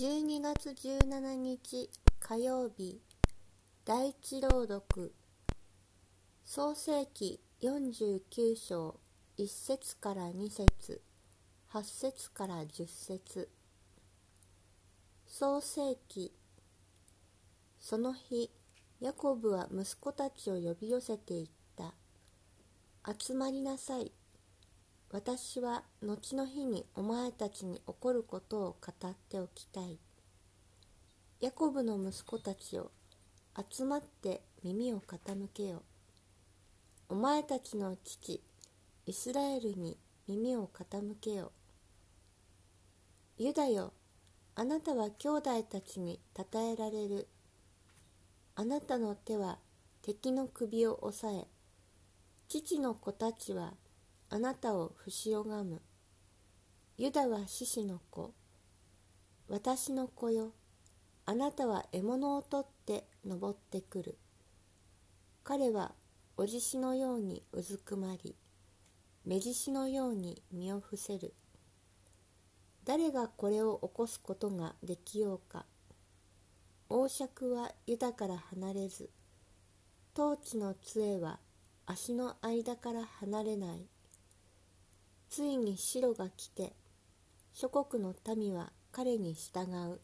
12月17日火曜日第一朗読。創世記49章1節から2節。8節から10節。創世記その日ヤコブは息子たちを呼び寄せていった。集まりなさい。私は後の日にお前たちに起こることを語っておきたい。ヤコブの息子たちよ、集まって耳を傾けよ。お前たちの父、イスラエルに耳を傾けよ。ユダよ、あなたは兄弟たちに称えられる。あなたの手は敵の首を押さえ、父の子たちはあなたを不し拝む。ユダは獅子の子。私の子よ。あなたは獲物を取って登ってくる。彼はおじしのようにうずくまり、目獅子のように身を伏せる。誰がこれを起こすことができようか。王爵はユダから離れず、統治の杖は足の間から離れない。ついに白が来て諸国の民は彼に従う。